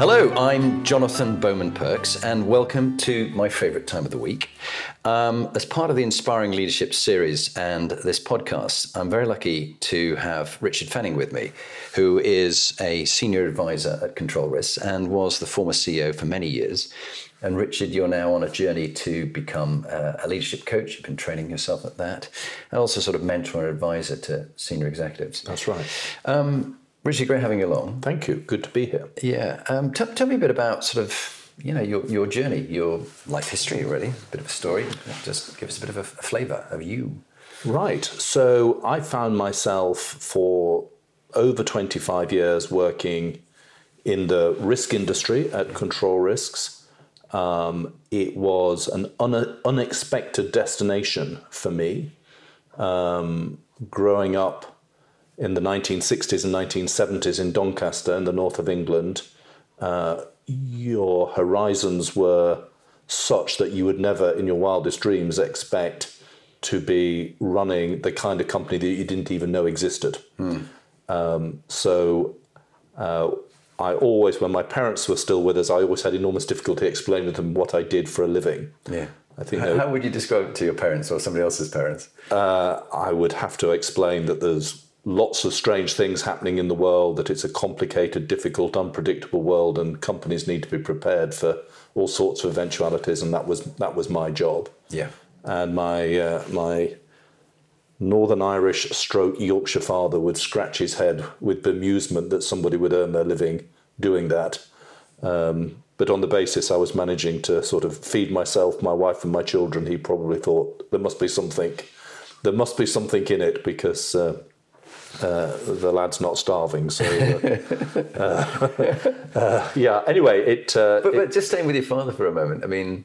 Hello, I'm Jonathan Bowman Perks, and welcome to my favourite time of the week. Um, as part of the Inspiring Leadership series and this podcast, I'm very lucky to have Richard Fenning with me, who is a senior advisor at Control Risks and was the former CEO for many years. And Richard, you're now on a journey to become a leadership coach. You've been training yourself at that, and also sort of mentor and advisor to senior executives. That's right. Um, Richard, great having you along. Thank you. Good to be here. Yeah. Um, t- tell me a bit about sort of you know your your journey, your life history, really. A bit of a story. Just give us a bit of a, a flavour of you. Right. So I found myself for over 25 years working in the risk industry at Control Risks. Um, it was an un- unexpected destination for me. Um, growing up in the 1960s and 1970s in Doncaster in the north of England, uh, your horizons were such that you would never in your wildest dreams expect to be running the kind of company that you didn't even know existed. Hmm. Um, so uh, I always, when my parents were still with us, I always had enormous difficulty explaining to them what I did for a living. Yeah. I think how, how would you describe it to your parents or somebody else's parents? Uh, I would have to explain that there's lots of strange things happening in the world, that it's a complicated, difficult, unpredictable world, and companies need to be prepared for all sorts of eventualities. And that was that was my job. Yeah. And my uh, my Northern Irish stroke Yorkshire father would scratch his head with bemusement that somebody would earn their living doing that. Um, but on the basis I was managing to sort of feed myself, my wife, and my children, he probably thought there must be something, there must be something in it because uh, uh, the lad's not starving. So, uh, uh, yeah. Anyway, it, but, but it, just staying with your father for a moment. I mean,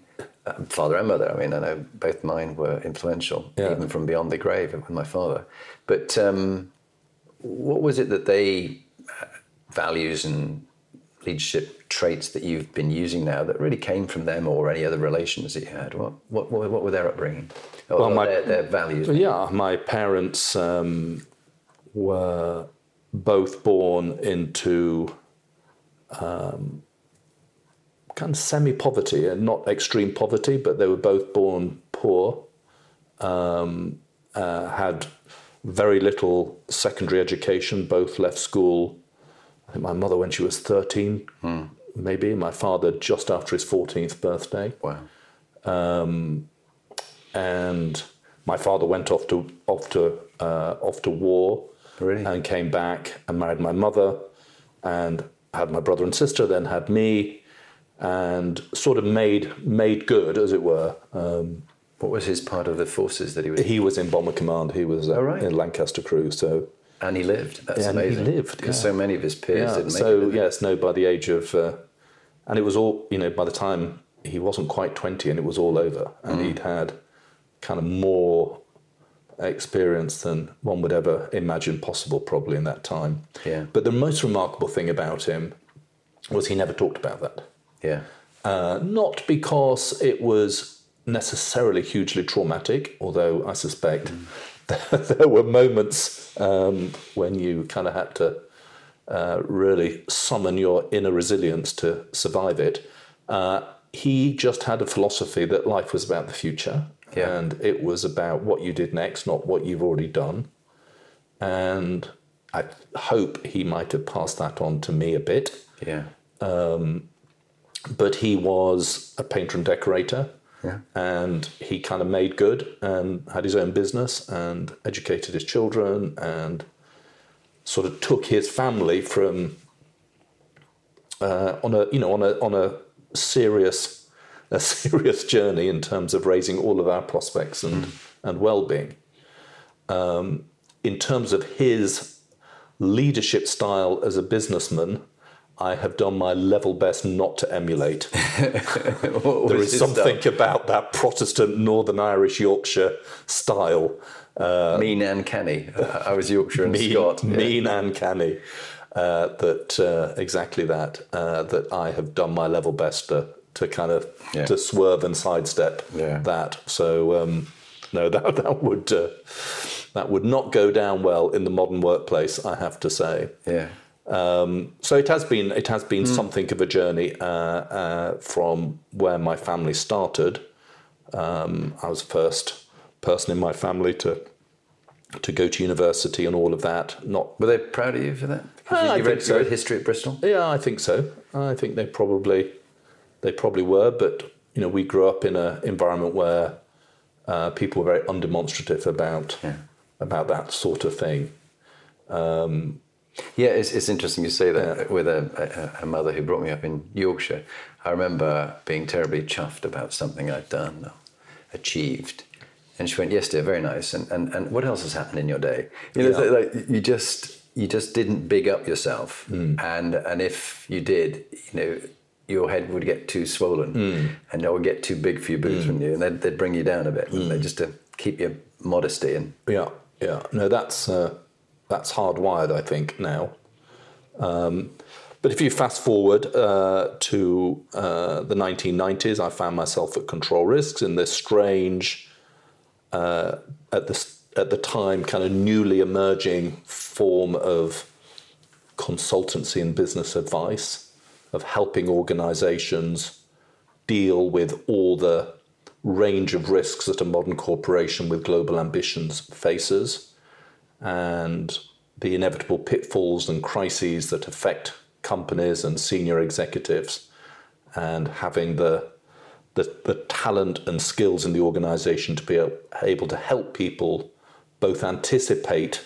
father and mother. I mean, I know both mine were influential, yeah. even from beyond the grave with my father. But um, what was it that they values and leadership traits that you've been using now that really came from them or any other relations that you had? What what what were their upbringing? Or well, my, their, their values? Yeah, my parents um, were both born into um, kind of semi poverty and not extreme poverty, but they were both born poor, um, uh, had very little secondary education, both left school. I think my mother when she was 13, mm. maybe, my father just after his 14th birthday. Wow. Um, and my father went off to off to uh, off to war really? and came back and married my mother and had my brother and sister, then had me, and sort of made made good, as it were. Um, what was his part of the forces that he was? He was in Bomber Command. He was uh, oh, right. in Lancaster Crew. So and he lived. That's yeah, amazing. He lived because yeah. so many of his peers yeah, didn't so, make it. yes, no. By the age of, uh, and it was all you know. By the time he wasn't quite twenty, and it was all over, and mm. he'd had kind of more experience than one would ever imagine possible, probably in that time. Yeah. But the most remarkable thing about him was he never talked about that. Yeah. Uh, not because it was necessarily hugely traumatic, although I suspect mm. there were moments um, when you kind of had to uh, really summon your inner resilience to survive it. Uh, he just had a philosophy that life was about the future yeah. And it was about what you did next, not what you've already done. And I hope he might have passed that on to me a bit. Yeah. Um, but he was a painter and decorator. Yeah. And he kind of made good and had his own business and educated his children and sort of took his family from uh, on a you know on a on a serious a serious journey in terms of raising all of our prospects and, mm. and well being. Um, in terms of his leadership style as a businessman, I have done my level best not to emulate. there is something stuff? about that Protestant Northern Irish Yorkshire style. Uh, mean and canny. I was Yorkshire and mean, Scot. Yeah. Mean and canny. Uh, that uh, exactly that. Uh, that I have done my level best to to kind of yeah. to swerve and sidestep yeah. that. So um, no, that that would uh, that would not go down well in the modern workplace. I have to say. Yeah. Um, so it has been it has been mm. something of a journey uh, uh, from where my family started. Um, I was the first person in my family to to go to university and all of that. Not were they proud of you for that? Because uh, you, you read, so. read history at Bristol. Yeah, I think so. I think they probably they probably were, but you know, we grew up in an environment where uh, people were very undemonstrative about yeah. about that sort of thing. Um, yeah, it's, it's interesting you say that yeah. with a, a, a, mother who brought me up in Yorkshire. I remember being terribly chuffed about something I'd done, achieved. And she went, "Yes, dear, very nice." And and, and what else has happened in your day? You know, yeah. like you just you just didn't big up yourself, mm. and and if you did, you know, your head would get too swollen, mm. and it would get too big for your boots, mm. wouldn't you? And they'd, they'd bring you down a bit, mm. They, just to keep your modesty and yeah, yeah. No, that's. Uh that's hardwired, I think, now. Um, but if you fast forward uh, to uh, the 1990s, I found myself at Control Risks in this strange, uh, at the at the time, kind of newly emerging form of consultancy and business advice, of helping organizations deal with all the range of risks that a modern corporation with global ambitions faces and the inevitable pitfalls and crises that affect companies and senior executives, and having the the, the talent and skills in the organization to be able to help people both anticipate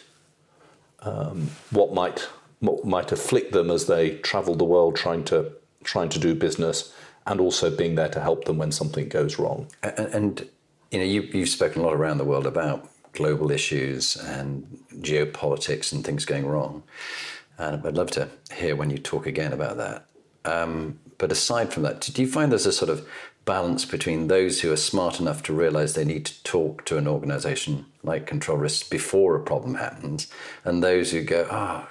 um, what might might afflict them as they travel the world trying to trying to do business, and also being there to help them when something goes wrong. And, and you know, you, you've spoken a lot around the world about global issues and geopolitics and things going wrong. And I'd love to hear when you talk again about that. Um, but aside from that, do you find there's a sort of balance between those who are smart enough to realize they need to talk to an organization like Control Risks before a problem happens, and those who go, oh,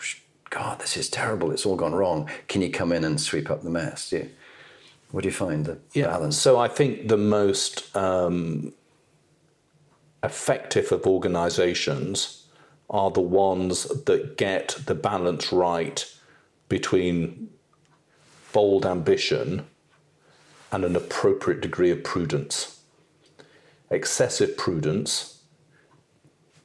God, this is terrible, it's all gone wrong. Can you come in and sweep up the mess? You, what do you find the yeah, balance? So I think the most um, effective of organizations are the ones that get the balance right between bold ambition and an appropriate degree of prudence. Excessive prudence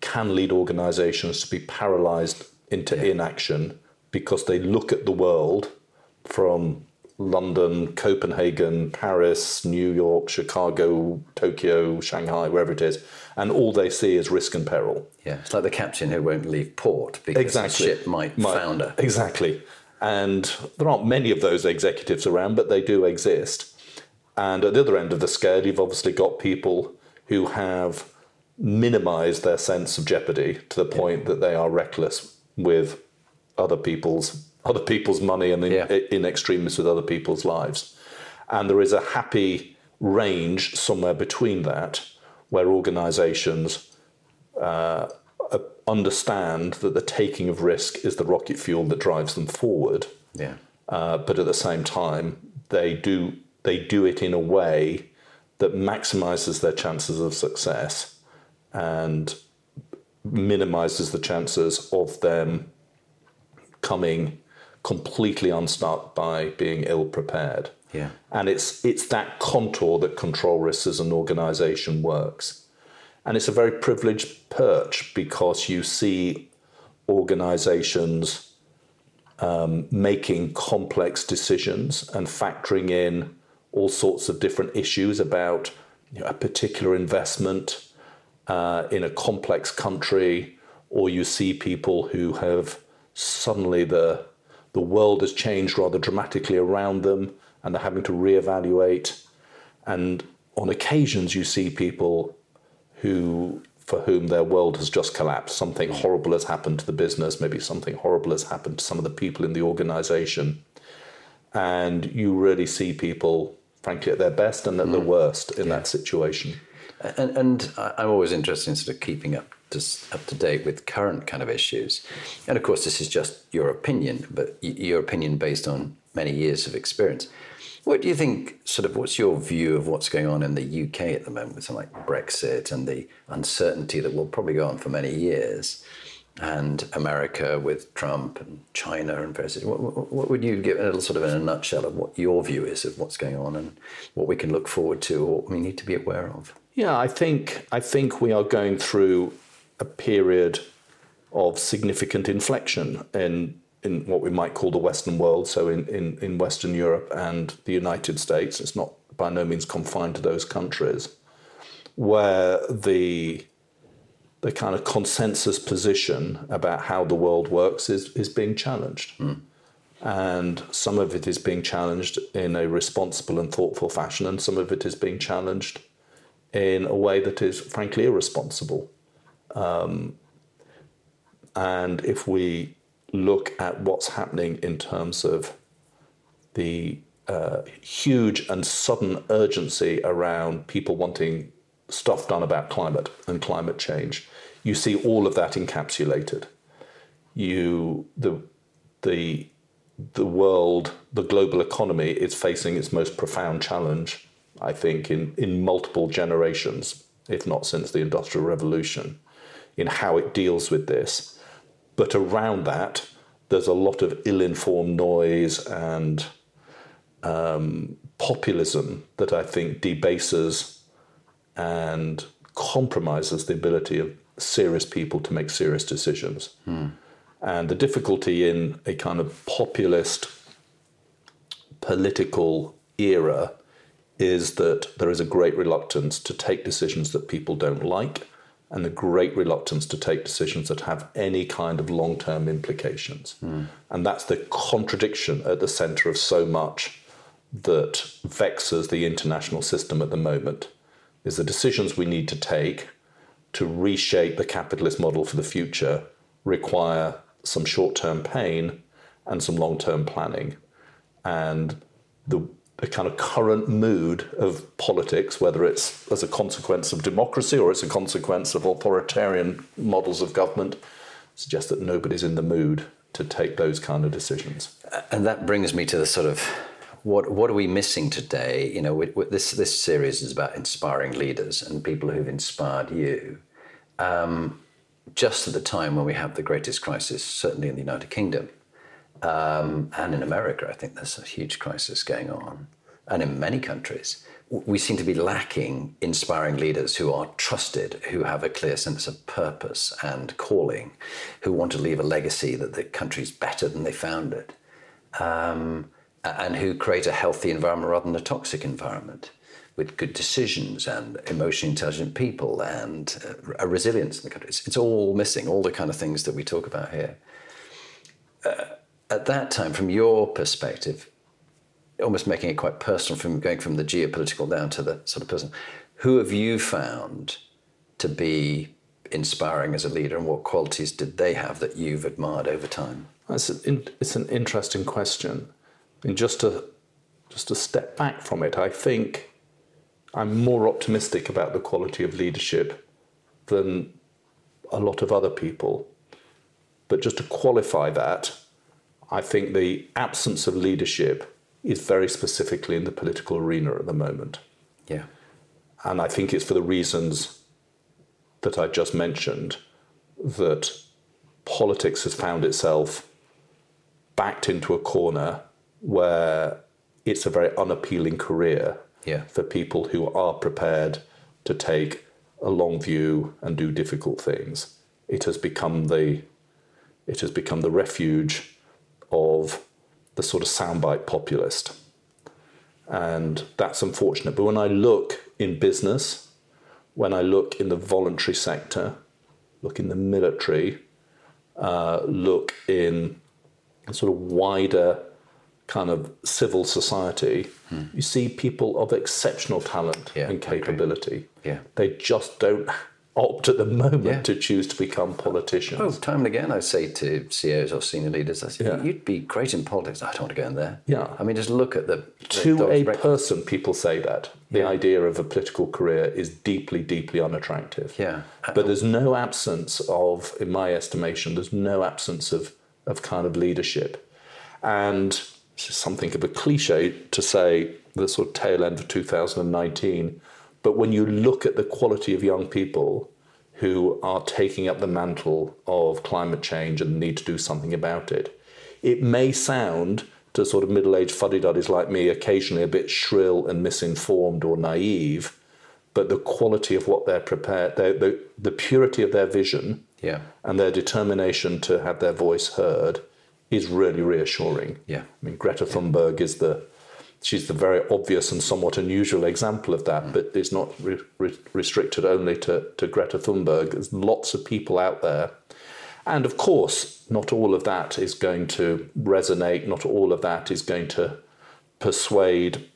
can lead organizations to be paralyzed into yeah. inaction because they look at the world from London, Copenhagen, Paris, New York, Chicago, Tokyo, Shanghai, wherever it is, and all they see is risk and peril. Yeah, it's like the captain who won't leave port because exactly. the ship might, might founder. Exactly. And there aren't many of those executives around, but they do exist. And at the other end of the scale, you've obviously got people who have minimized their sense of jeopardy to the point yeah. that they are reckless with other people's other people's money and in, yeah. in extremis with other people's lives. And there is a happy range somewhere between that where organizations uh, understand that the taking of risk is the rocket fuel that drives them forward. Yeah. Uh, but at the same time, they do they do it in a way that maximizes their chances of success and minimizes the chances of them coming completely unstuck by being ill prepared. Yeah. And it's it's that contour that control risks as an organization works. And it's a very privileged perch because you see organizations um, making complex decisions and factoring in all sorts of different issues about you know, a particular investment uh, in a complex country, or you see people who have suddenly the the world has changed rather dramatically around them and they're having to reevaluate. And on occasions, you see people who for whom their world has just collapsed. Something horrible has happened to the business, maybe something horrible has happened to some of the people in the organization. And you really see people, frankly, at their best and at their worst in that situation. And, and I'm always interested in sort of keeping up to, up to date with current kind of issues. And of course, this is just your opinion, but your opinion based on many years of experience. What do you think, sort of, what's your view of what's going on in the UK at the moment with something like Brexit and the uncertainty that will probably go on for many years? And America with Trump and China and various. What, what, what would you give a little sort of in a nutshell of what your view is of what's going on and what we can look forward to or we need to be aware of? Yeah, I think I think we are going through a period of significant inflection in in what we might call the Western world, so in, in, in Western Europe and the United States. It's not by no means confined to those countries, where the the kind of consensus position about how the world works is, is being challenged. Hmm. And some of it is being challenged in a responsible and thoughtful fashion, and some of it is being challenged in a way that is frankly irresponsible. Um, and if we look at what's happening in terms of the uh, huge and sudden urgency around people wanting stuff done about climate and climate change, you see all of that encapsulated. You the the the world, the global economy is facing its most profound challenge, I think, in, in multiple generations, if not since the Industrial Revolution, in how it deals with this. But around that, there's a lot of ill informed noise and um, populism that I think debases and compromises the ability of serious people to make serious decisions. And the difficulty in a kind of populist political era is that there is a great reluctance to take decisions that people don't like and a great reluctance to take decisions that have any kind of long term implications. And that's the contradiction at the center of so much that vexes the international system at the moment is the decisions we need to take to reshape the capitalist model for the future require some short-term pain and some long-term planning and the, the kind of current mood of politics whether it's as a consequence of democracy or it's a consequence of authoritarian models of government suggests that nobody's in the mood to take those kind of decisions And that brings me to the sort of what what are we missing today? You know, with, with this this series is about inspiring leaders and people who've inspired you. Um, just at the time when we have the greatest crisis, certainly in the United Kingdom um, and in America, I think there's a huge crisis going on, and in many countries. We seem to be lacking inspiring leaders who are trusted, who have a clear sense of purpose and calling, who want to leave a legacy that the country's better than they found it um, and who create a healthy environment rather than a toxic environment with good decisions and emotionally intelligent people and uh, a resilience in the country. It's, all missing, all the kind of things that we talk about here. Uh, at that time, from your perspective, almost making it quite personal, from going from the geopolitical down to the sort of person, who have you found to be inspiring as a leader and what qualities did they have that you've admired over time? That's an, it's an interesting question. And just to just to step back from it, I think I'm more optimistic about the quality of leadership than a lot of other people. But just to qualify that, I think the absence of leadership is very specifically in the political arena at the moment. Yeah. And I think it's for the reasons that I just mentioned that politics has found itself backed into a corner where it's a very unappealing career Yeah. for people who are prepared to take a long view and do difficult things. It has become the it has become the refuge of the sort of soundbite populist. And that's unfortunate. But when I look in business, when I look in the voluntary sector, look in the military, uh, look in a sort of wider kind of civil society, you see people of exceptional talent Yeah, and capability. Yeah. They just don't opt at the moment Yeah. to choose to become politicians. Oh, time and again, I say to CEOs or senior leaders, I say, Yeah. you'd be great in politics. I don't want to go in there. Yeah. I mean, just look at the. the to dog's a person, people say that the idea of a political career is deeply, deeply unattractive. Yeah. But there's no absence of, in my estimation, there's no absence of, of kind of leadership. And something of a cliche to say the sort of tail end of 2019. But when you look at the quality of young people who are taking up the mantle of climate change and need to do something about it, it may sound to sort of middle aged fuddy duddies like me occasionally a bit shrill and misinformed or naive, but the quality of what they're prepared, the, the, the purity of their vision Yeah. and their determination to have their voice heard is really reassuring. Yeah. I mean, Greta Thunberg is the she's the very obvious and somewhat unusual example of that, but it's not re- re- restricted only to, to Greta Thunberg. There's lots of people out there. And of course, not all of that is going to resonate, not all of that is going to persuade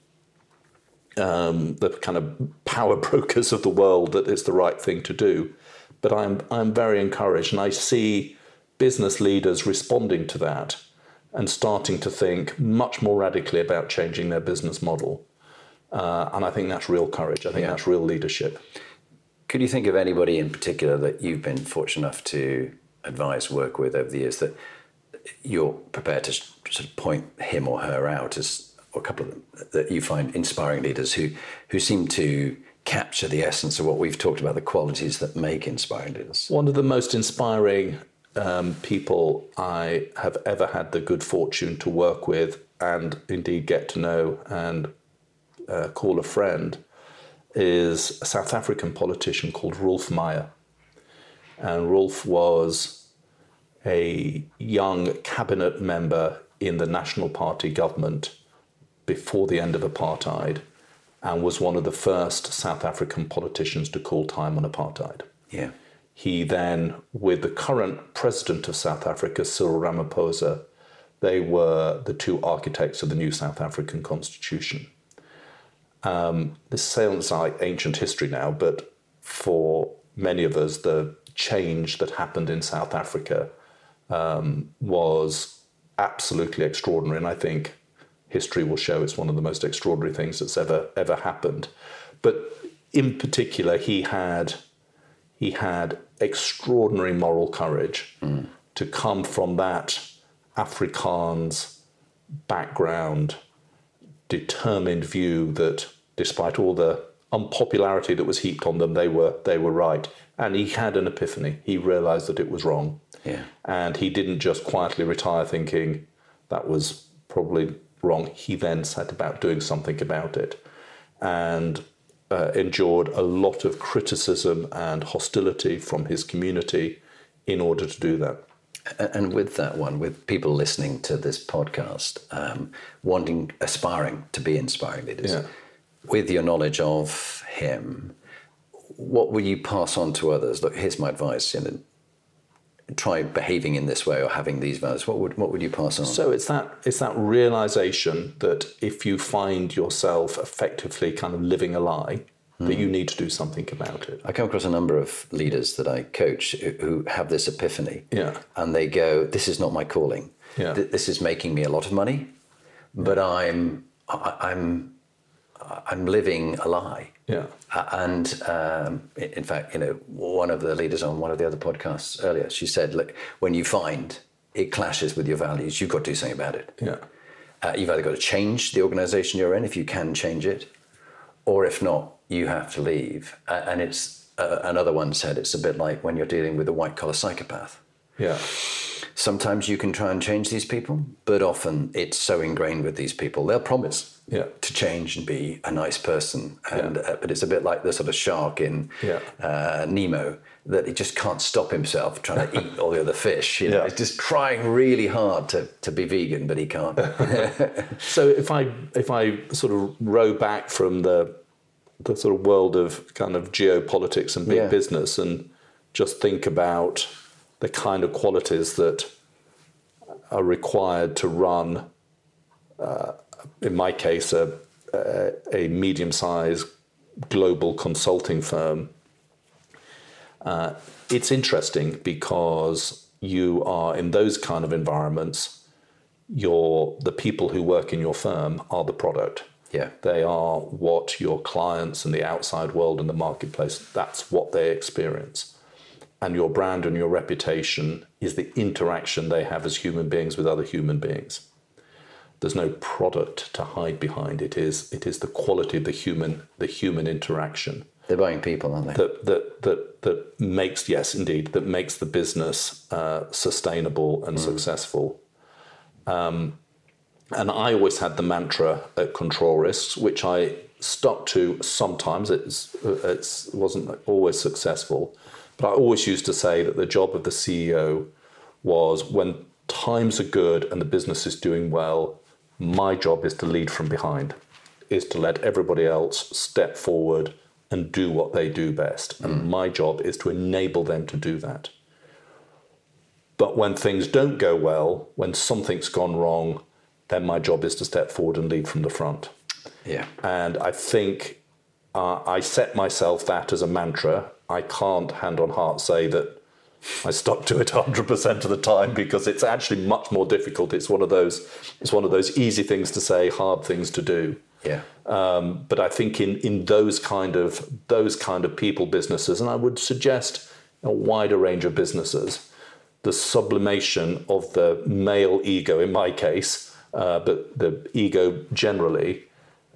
um, the kind of power brokers of the world that it's the right thing to do. But I'm, I'm very encouraged, and I see business leaders responding to that and starting to think much more radically about changing their business model. Uh, and I think that's real courage. I think Yeah. that's real leadership. Could you think of anybody in particular that you've been fortunate enough to advise, work with over the years that you're prepared to sort of point him or her out as, or a couple of them, that you find inspiring leaders who, who seem to capture the essence of what we've talked about, the qualities that make inspiring leaders? One of the most inspiring um, people I have ever had the good fortune to work with and indeed get to know and uh, call a friend is a South African politician called Roelf Meyer. And Roelf was a young cabinet member in the National Party government before the end of apartheid and was one of the first South African politicians to call time on apartheid. Yeah. He then, with the current president of South Africa, Cyril Ramaphosa, they were the two architects of the new South African constitution. Um, this sounds like ancient history now, but for many of us, the change that happened in South Africa um, was absolutely extraordinary, and I think history will show it's one of the most extraordinary things that's ever ever happened. But in particular, he had he had extraordinary moral courage to come from that Afrikaans background, determined view that despite all the unpopularity that was heaped on them, they were they were right. And he had an epiphany. He realized that it was wrong. Yeah. And he didn't just quietly retire thinking that was probably wrong. He then set about doing something about it and uh, endured a lot of criticism and hostility from his community in order to do that. And with that one, with people listening to this podcast, um, wanting, aspiring to be inspiring leaders, Yeah. with your knowledge of him, what will you pass on to others? Look, here's my advice: you know, try behaving in this way or having these values. What would what would you pass on? So it's that it's that realization that if you find yourself effectively kind of living a lie, that hmm. you need to do something about it. I come across a number of leaders that I coach who- have this epiphany. Yeah. And they go, This is not my calling. Yeah. This is making me a lot of money, but I'm, I- I'm, I'm living a lie. Yeah. Uh, And um, in fact, you know, one of the leaders on one of the other podcasts earlier, she said, look, when you find it clashes with your values, you've got to do something about it. Yeah. Uh, you've either got to change the organization you're in if you can change it, or if not, you have to leave. Uh, and it's uh, another one said it's a bit like when you're dealing with a white collar psychopath. Yeah. Sometimes you can try and change these people, but often it's so ingrained with these people. They'll promise Yeah. to change and be a nice person, and uh, but it's a bit like the sort of shark in Yeah. uh, Nemo that he just can't stop himself trying to eat all the other fish. You know, Yeah. he's just trying really hard to, to be vegan, but he can't. So if I if I sort of row back from the the sort of world of kind of geopolitics and big Yeah. business and just think about the kind of qualities that are required to run, uh, in my case, a a, a medium-sized global consulting firm. Uh, it's interesting because you are in those kind of environments. You're the people who work in your firm are the product. Yeah. They are what your clients and the outside world and the marketplace, that's what they experience. And your brand and your reputation is the interaction they have as human beings with other human beings. There's no product to hide behind. It is it is the quality of the human the human interaction. They're buying people, aren't they? That that that that makes yes, indeed, that makes the business uh, sustainable and mm. successful. Um, and I always had the mantra at Control Risks, which I stuck to sometimes. It's, it wasn't always successful. But I always used to say that the job of the CEO was when times are good and the business is doing well, my job is to lead from behind, is to let everybody else step forward and do what they do best. And mm. my job is to enable them to do that. But when things don't go well, when something's gone wrong, then my job is to step forward and lead from the front. Yeah. And I think uh, I set myself that as a mantra. I can't hand on heart say that I stuck to it 100% of the time because it's actually much more difficult. It's one of those it's one of those easy things to say, hard things to do. Yeah. Um, but I think in in those kind of those kind of people businesses, and I would suggest a wider range of businesses, the sublimation of the male ego, in my case, uh, but the ego generally,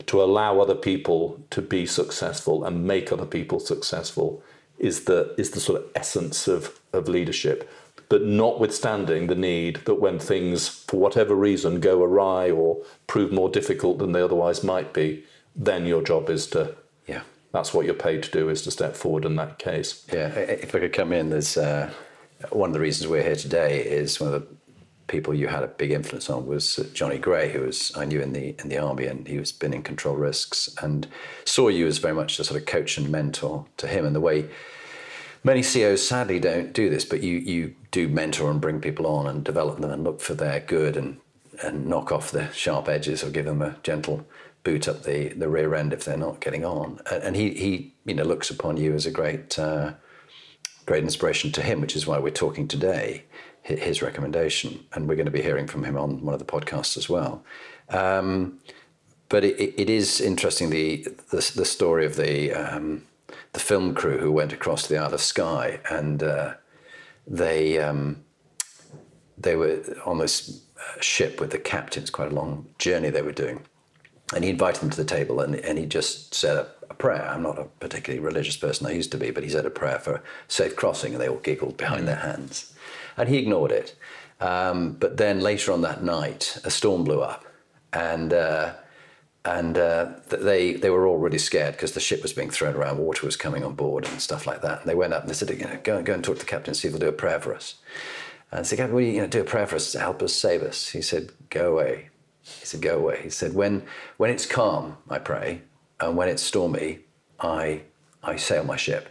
to allow other people to be successful and make other people successful is the is the sort of essence of, of leadership. But notwithstanding the need that when things, for whatever reason, go awry or prove more difficult than they otherwise might be, then your job is to yeah. That's what you're paid to do is to step forward in that case. Yeah, if I could come in, there's uh, one of the reasons we're here today is one of the people you had a big influence on was Johnny Gray, who was I knew in the in the army, and he was been in control risks, and saw you as very much a sort of coach and mentor to him. And the way many CEOs sadly don't do this, but you you do mentor and bring people on and develop them and look for their good and and knock off the sharp edges or give them a gentle boot up the the rear end if they're not getting on. And he he you know looks upon you as a great. Uh, great inspiration to him, which is why we're talking today his recommendation, and we're going to be hearing from him on one of the podcasts as well. Um, but it, it is interesting the, the, the story of the um, the film crew who went across to the Isle of Skye, and uh, they um, they were on this ship with the captains, quite a long journey they were doing, and he invited them to the table, and, and he just said a, a prayer. I'm not a particularly religious person; I used to be, but he said a prayer for safe crossing, and they all giggled behind their hands and he ignored it. Um, but then later on that night, a storm blew up, and uh, and uh, they they were all really scared because the ship was being thrown around, water was coming on board, and stuff like that. And they went up and they said, you know, go go and talk to the captain, see if he'll do a prayer for us. And said, Captain, will you, you know, do a prayer for us to help us save us? He said, go away. He said, go away. He said, when when it's calm, I pray, and when it's stormy, I I sail my ship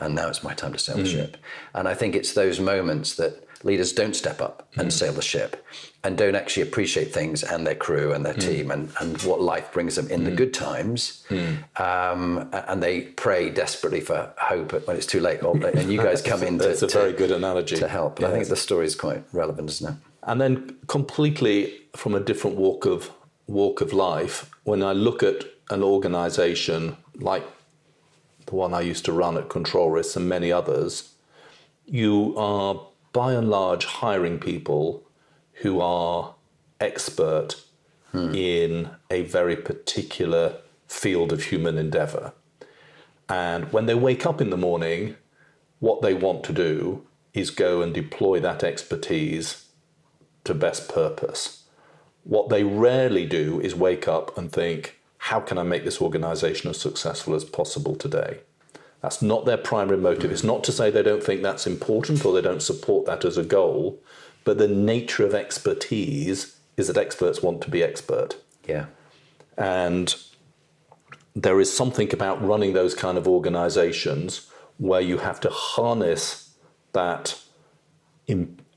and now it's my time to sail mm. the ship. And I think it's those moments that leaders don't step up and mm. sail the ship and don't actually appreciate things and their crew and their mm. team and, and what life brings them in the mm. good times. Mm. Um, and they pray desperately for hope when it's too late. And you guys come in to, a to, very good analogy. To help. Yes. I think the story is quite relevant, isn't it? And then completely from a different walk of walk of life, when I look at an organization like the one I used to run at Control Risks and many others, you are by and large hiring people who are expert hmm. in a very particular field of human endeavor. And when they wake up in the morning, what they want to do is go and deploy that expertise to best purpose. What they rarely do is wake up and think, how can I make this organization as successful as possible today? That's not their primary motive. It's not to say they don't think that's important or they don't support that as a goal, but the nature of expertise is that experts want to be expert. Yeah. And there is something about running those kind of organizations where you have to harness that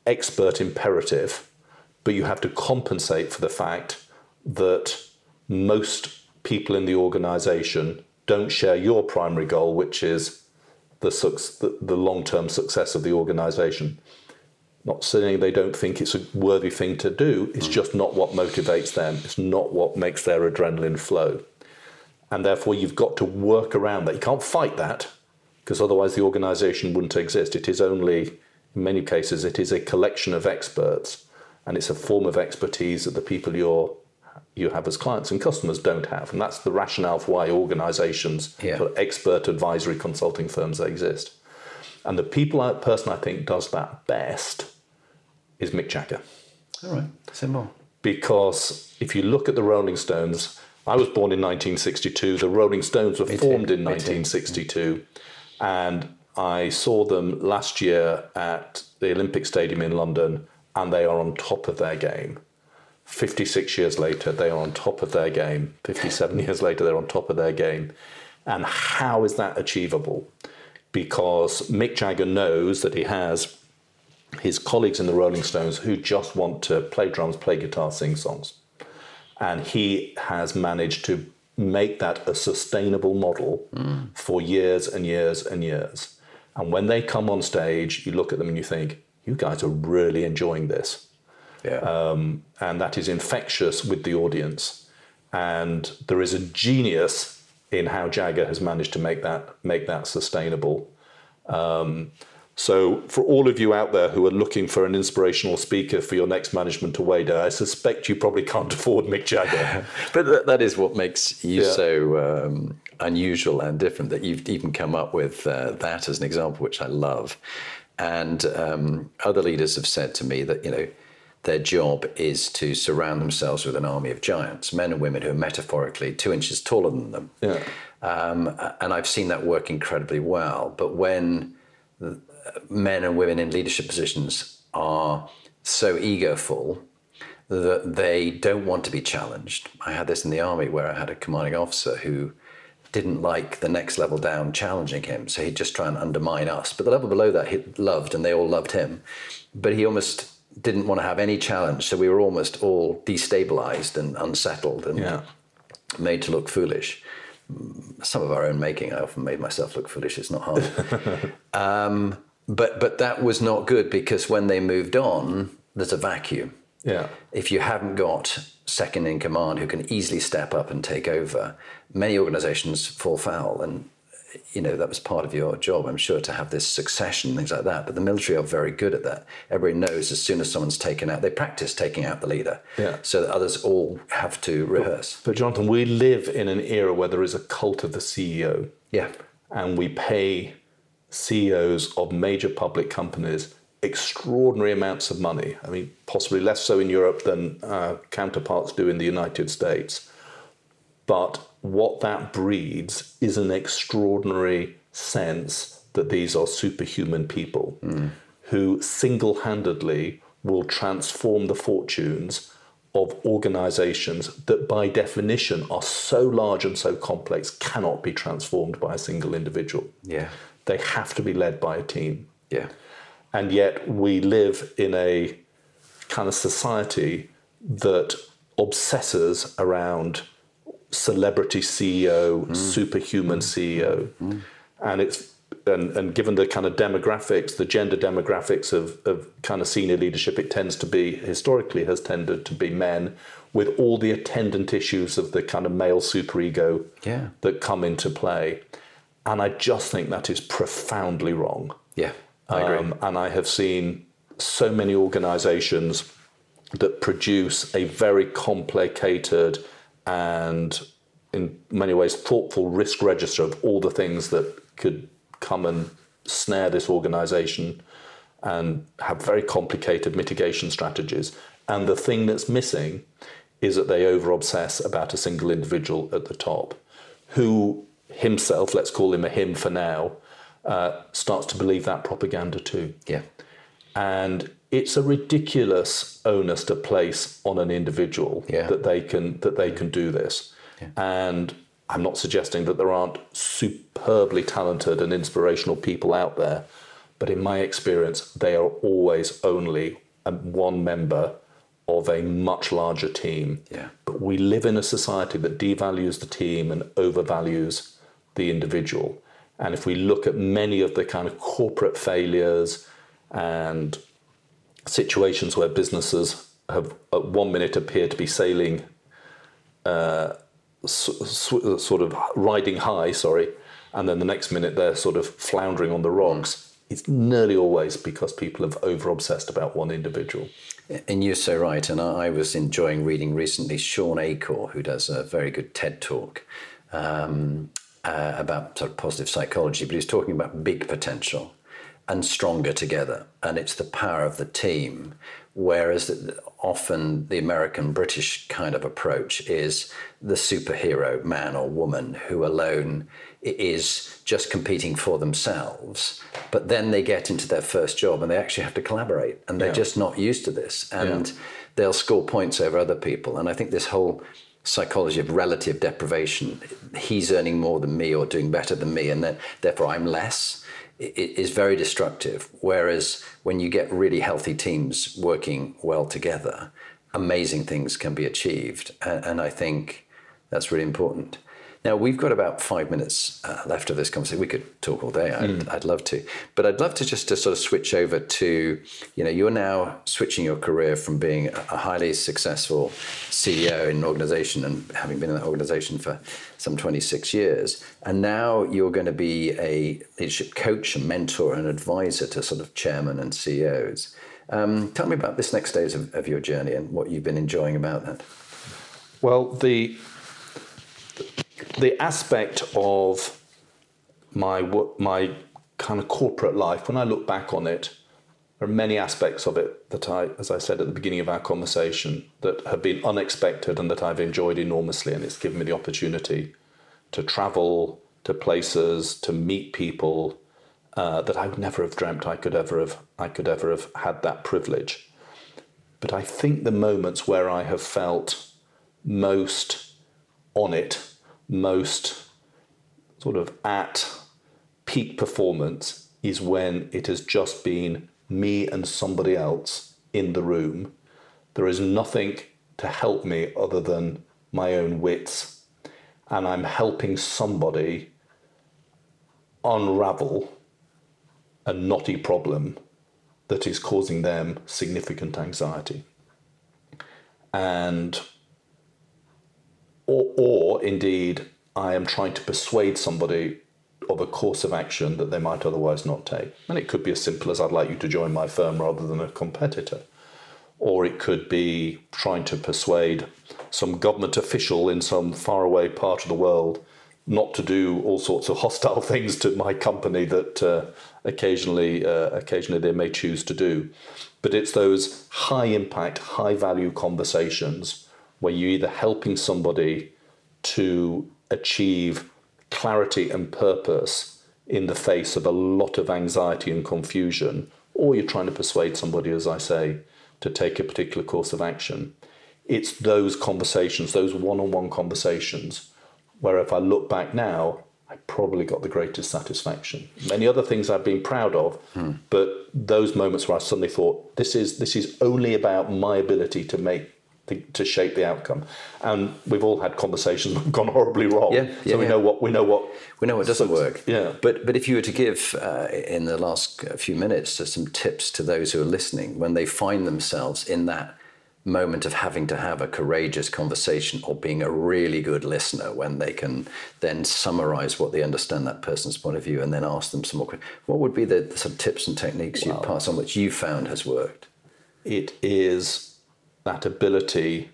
expert imperative, but you have to compensate for the fact that most people in the organization don't share your primary goal, which is the, the, long term success of the organization. Not saying they don't think it's a worthy thing to do, it's just not what motivates them, it's not what makes their adrenaline flow. And therefore, you've got to work around that. You can't fight that because otherwise the organization wouldn't exist. It is only, in many cases, it is a collection of experts and it's a form of expertise that the people you're you have as clients and customers don't have. And that's the rationale for why organizations, yeah. for expert advisory consulting firms they exist. And the people person I think does that best is Mick Jagger. All right, say more. Because if you look at the Rolling Stones, I was born in 1962. The Rolling Stones were formed in 1962, and I saw them last year at the Olympic Stadium in London, and they are on top of their game. 56 years later, they are on top of their game. 57 years later, they're on top of their game. And how is that achievable? Because Mick Jagger knows that he has his colleagues in the Rolling Stones who just want to play drums, play guitar, sing songs. And he has managed to make that a sustainable model mm. for years and years and years. And when they come on stage, you look at them and you think, you guys are really enjoying this. Yeah. Um, and that is infectious with the audience. And there is a genius in how Jagger has managed to make that make that sustainable. Um, so, for all of you out there who are looking for an inspirational speaker for your next management away day, I suspect you probably can't afford Mick Jagger. but that, that is what makes you yeah. so um, unusual and different that you've even come up with uh, that as an example, which I love. And um, other leaders have said to me that, you know, their job is to surround themselves with an army of giants, men and women who are metaphorically two inches taller than them. Yeah. Um, and I've seen that work incredibly well. But when men and women in leadership positions are so egoful that they don't want to be challenged, I had this in the army where I had a commanding officer who didn't like the next level down challenging him. So he'd just try and undermine us. But the level below that he loved and they all loved him. But he almost didn't want to have any challenge. So we were almost all destabilized and unsettled and yeah. made to look foolish. Some of our own making. I often made myself look foolish. It's not hard. um, but but that was not good because when they moved on, there's a vacuum. Yeah. If you haven't got second in command who can easily step up and take over, many organizations fall foul. And you know that was part of your job, I'm sure, to have this succession things like that. But the military are very good at that. Everybody knows as soon as someone's taken out, they practice taking out the leader, yeah. so that others all have to rehearse. But, but Jonathan, we live in an era where there is a cult of the CEO. Yeah, and we pay CEOs of major public companies extraordinary amounts of money. I mean, possibly less so in Europe than uh, counterparts do in the United States. But what that breeds is an extraordinary sense that these are superhuman people mm. who single handedly will transform the fortunes of organizations that, by definition, are so large and so complex, cannot be transformed by a single individual. Yeah. They have to be led by a team. Yeah. And yet, we live in a kind of society that obsesses around celebrity CEO, mm. superhuman mm. CEO, mm. and it's and, and given the kind of demographics, the gender demographics of, of kind of senior leadership, it tends to be historically has tended to be men with all the attendant issues of the kind of male superego yeah. that come into play. And I just think that is profoundly wrong. Yeah, I agree. Um, and I have seen so many organizations that produce a very complicated and in many ways thoughtful risk register of all the things that could come and snare this organization and have very complicated mitigation strategies. And the thing that's missing is that they over obsess about a single individual at the top who himself, let's call him a him for now, uh, starts to believe that propaganda too. Yeah. And it's a ridiculous onus to place on an individual yeah. that they can that they can do this. Yeah. And I'm not suggesting that there aren't superbly talented and inspirational people out there, but in my experience, they are always only one member of a much larger team. Yeah. But we live in a society that devalues the team and overvalues the individual. And if we look at many of the kind of corporate failures and situations where businesses have at one minute appear to be sailing, uh, sort of riding high, sorry, and then the next minute they're sort of floundering on the rocks. It's nearly always because people have over obsessed about one individual. And you're so right. And I was enjoying reading recently Shawn Achor, who does a very good TED talk um, uh, about sort of positive psychology, but he's talking about big potential and stronger together. And it's the power of the team. Whereas often the American British kind of approach is the superhero man or woman who alone is just competing for themselves. But then they get into their first job and they actually have to collaborate and they're yeah. just not used to this. And yeah. they'll score points over other people. And I think this whole psychology of relative deprivation, he's earning more than me or doing better than me, and then therefore I'm less is very destructive. Whereas when you get really healthy teams working well together, amazing things can be achieved. And, and I think that's really important. Now, we've got about five minutes uh, left of this conversation. We could talk all day. I'd, mm. I'd, love to. But I'd love to just to sort of switch over to, you know, you're now switching your career from being a highly successful CEO in an organization and having been in that organization for some 26 years. And now you're going to be a leadership coach, a mentor, and advisor to sort of chairman and CEOs. Um, tell me about this next stage of, of your journey and what you've been enjoying about that. Well, the the aspect of my my kind of corporate life, when I look back on it, there are many aspects of it that I, as I said at the beginning of our conversation, that have been unexpected and that I've enjoyed enormously, and it's given me the opportunity to travel to places, to meet people uh, that I would never have dreamt I could ever have I could ever have had that privilege. But I think the moments where I have felt most on it most sort of at peak performance is when it has just been me and somebody else in the room. There is nothing to help me other than my own wits, and I'm helping somebody unravel a knotty problem that is causing them significant anxiety. And or, or indeed, I am trying to persuade somebody of a course of action that they might otherwise not take. And it could be as simple as I'd like you to join my firm rather than a competitor. Or it could be trying to persuade some government official in some faraway part of the world not to do all sorts of hostile things to my company that uh, occasionally uh, occasionally they may choose to do. But it's those high impact, high value conversations where you're either helping somebody to achieve clarity and purpose in the face of a lot of anxiety and confusion, or you're trying to persuade somebody, as I say, to take a particular course of action. It's those conversations, those one on one conversations, where if I look back now, I probably got the greatest satisfaction. Many other things I've been proud of, hmm. but those moments where I suddenly thought, this is this is only about my ability to make to, to, shape the outcome. And we've all had conversations that have gone horribly wrong. Yeah, yeah so we yeah. know what we know what we know what doesn't so, work. Yeah. But but if you were to give uh, in the last few minutes uh, some tips to those who are listening when they find themselves in that moment of having to have a courageous conversation or being a really good listener when they can then summarize what they understand that person's point of view and then ask them some more questions. What would be the, the sort of tips and techniques well, you'd pass on which you found has worked? It is that ability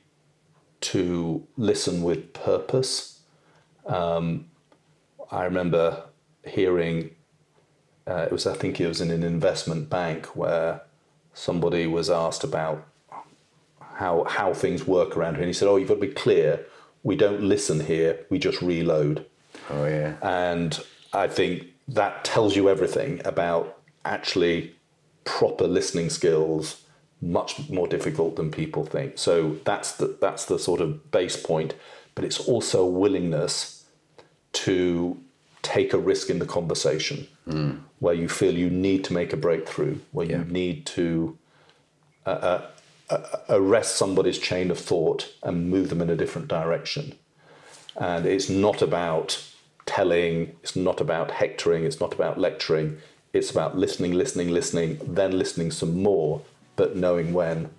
to listen with purpose. Um, I remember hearing uh, it was I think it was in an investment bank where somebody was asked about how how things work around here, and he said, "Oh, you've got to be clear. We don't listen here. We just reload." Oh yeah. And I think that tells you everything about actually proper listening skills much more difficult than people think. So that's the that's the sort of base point, but it's also a willingness to take a risk in the conversation mm. where you feel you need to make a breakthrough, where yeah. you need to uh, uh, uh, arrest somebody's chain of thought and move them in a different direction. And it's not about telling, it's not about hectoring, it's not about lecturing. It's about listening, listening, listening, then listening some more, but knowing when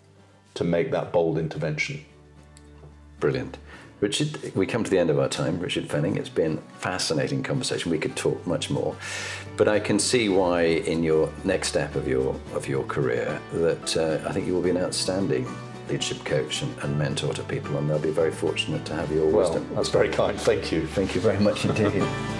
to make that bold intervention. Brilliant. Richard, we come to the end of our time. Richard Fenning, it's been a fascinating conversation. We could talk much more, but I can see why in your next step of your of your career that uh, I think you will be an outstanding leadership coach and, and, mentor to people, and they'll be very fortunate to have your well, wisdom. That's very kind. Thank you. Thank you very much indeed.